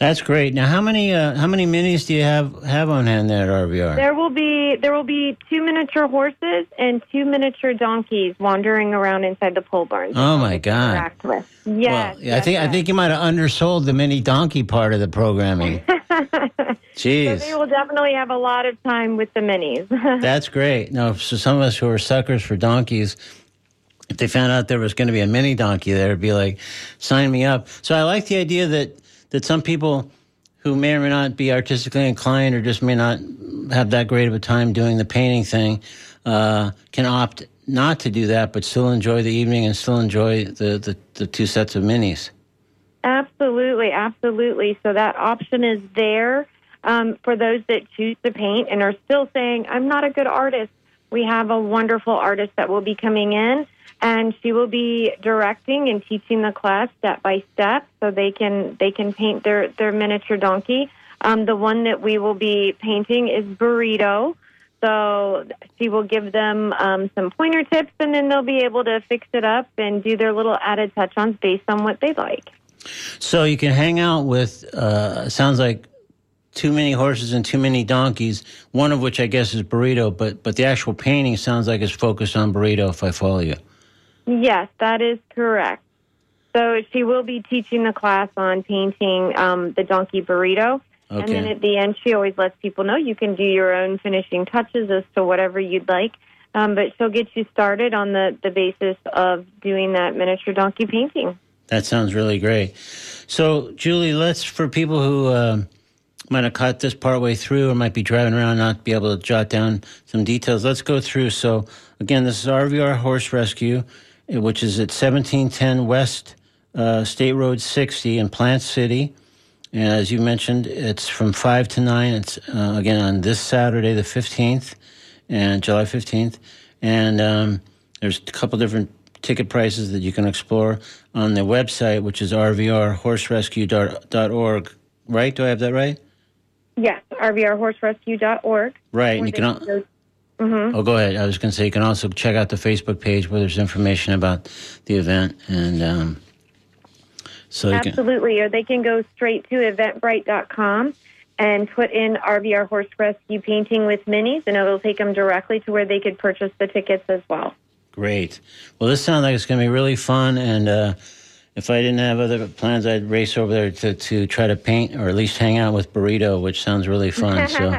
That's great. Now, how many uh, how many minis do you have have on hand there at RVR?
There will be there will be two miniature horses and two miniature donkeys wandering around inside the pole barn.
Oh my God!
Yes,
well, yeah, I
yes,
think I think you might have undersold the mini donkey part of the programming. [laughs]
So
Jeez.
they will definitely have a lot of time with the minis. [laughs]
That's great. Now, so some of us who are suckers for donkeys, if they found out there was going to be a mini donkey there, it'd be like, sign me up. So I like the idea that that some people who may or may not be artistically inclined or just may not have that great of a time doing the painting thing uh, can opt not to do that, but still enjoy the evening and still enjoy the, the, the two sets of minis.
Absolutely, absolutely. So that option is there um, for those that choose to paint and are still saying, I'm not a good artist. We have a wonderful artist that will be coming in, and she will be directing and teaching the class step by step, so they can they can paint their their miniature donkey. Um, the one that we will be painting is Burrito. So she will give them um, some pointer tips, and then they'll be able to fix it up and do their little added touch-ons based on what they like.
So you can hang out with, uh, sounds like too many horses and too many donkeys, one of which I guess is Burrito, but, but the actual painting sounds like it's focused on Burrito if I follow you.
Yes, that is correct. So she will be teaching the class on painting um, the donkey burrito. And then at the end, she always lets people know you can do your own finishing touches as to whatever you'd like. Um, but she'll get you started on the, the basis of doing that miniature donkey painting.
That sounds really great. So, Julie, let's, for people who uh, might have caught this part way through or might be driving around not be able to jot down some details, let's go through. So, again, this is RVR Horse Rescue, which is at 1710 West uh, State Road 60 in Plant City. And as you mentioned, it's from 5 to 9. It's uh, again on this Saturday, the 15th, and July 15th. And um, there's a couple different ticket prices that you can explore on the website, which is rvrhorserescue.org. Right? Do I have that right?
Yes, rvrhorserescue.org.
Right. And you can
go- Mhm.
Oh, go ahead. I was going to say you can also check out the Facebook page where there's information about the event, and um, so you can.
Absolutely, or they can go straight to eventbrite.com and put in RVR Horse Rescue Painting with Minis, and it'll take them directly to where they could purchase the tickets as well.
Great. Well, this sounds like it's going to be really fun, and uh, if I didn't have other plans, I'd race over there to, to try to paint or at least hang out with Burrito, which sounds really fun. [laughs] So.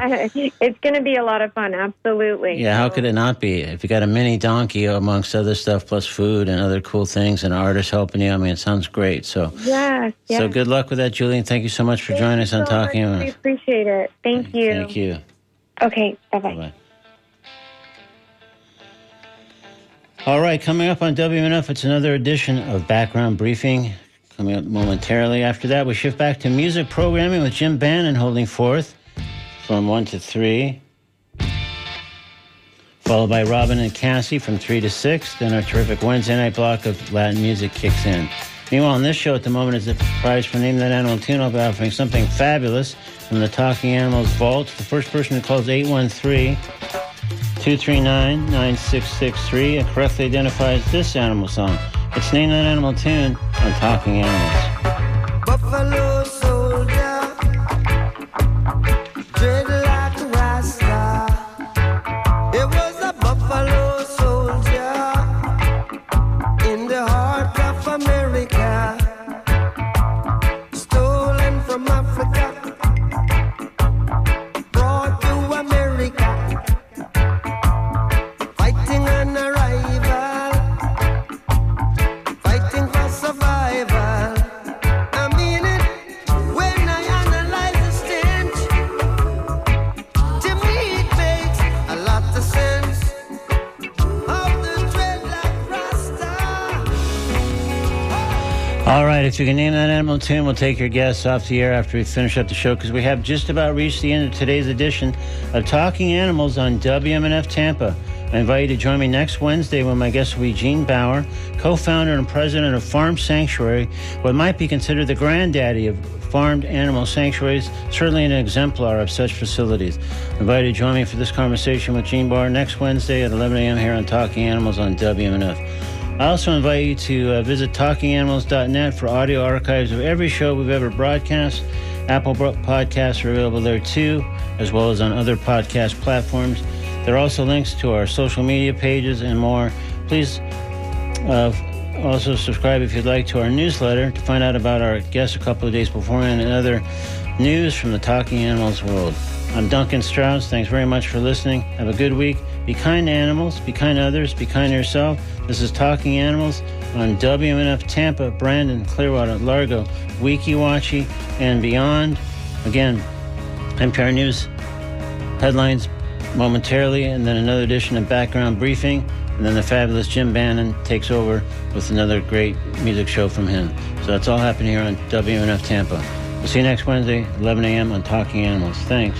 it's going to be a lot of fun, absolutely.
Yeah, how could it not be? If you got a mini donkey amongst other stuff, plus food and other cool things, and artists helping you, I mean, it sounds great. So,
Yes, yes.
so good luck with that, Julian. Thank you so much for
Thank
joining us on
so
Talking.
much. We appreciate it. Thank you.
Thank you.
Okay, bye bye.
All right, coming up on WMNF, it's another edition of Background Briefing. Coming up momentarily after that, we shift back to music programming with Jim Bannon holding forth from 1 to 3. Followed by Robin and Cassie from 3 to 6. Then our terrific Wednesday night block of Latin music kicks in. Meanwhile, on this show at the moment is the prize for Name That Animal Tune. I'll be offering something fabulous from the Talking Animals Vault. The first person who calls 813 239 9663 and correctly identifies this animal song. It's Name That Animal Tune on Talking Animals. If you can name that animal tune, we'll take your guests off the air after we finish up the show because we have just about reached the end of today's edition of Talking Animals on WMNF Tampa. I invite you to join me next Wednesday when my guest will be Gene Baur, co founder and president of Farm Sanctuary, what might be considered the granddaddy of farmed animal sanctuaries, certainly an exemplar of such facilities. I invite you to join me for this conversation with Gene Baur next Wednesday at 11 a.m. here on Talking Animals on WMNF. I also invite you to uh, visit talkinganimals.net for audio archives of every show we've ever broadcast. Apple Podcasts are available there too, as well as on other podcast platforms. There are also links to our social media pages and more. Please uh, also subscribe if you'd like to our newsletter to find out about our guests a couple of days beforehand and other news from the Talking Animals world. I'm Duncan Strauss. Thanks very much for listening. Have a good week. Be kind to animals, be kind to others, be kind to yourself. This is Talking Animals on WMNF Tampa, Brandon, Clearwater, Largo, Weeki Wachee, and beyond. Again, NPR News headlines momentarily, and then another edition of Background Briefing, and then the fabulous Jim Bannon takes over with another great music show from him. So that's all happening here on WMNF Tampa. See you next Wednesday, 11 a.m. on Talking Animals. Thanks.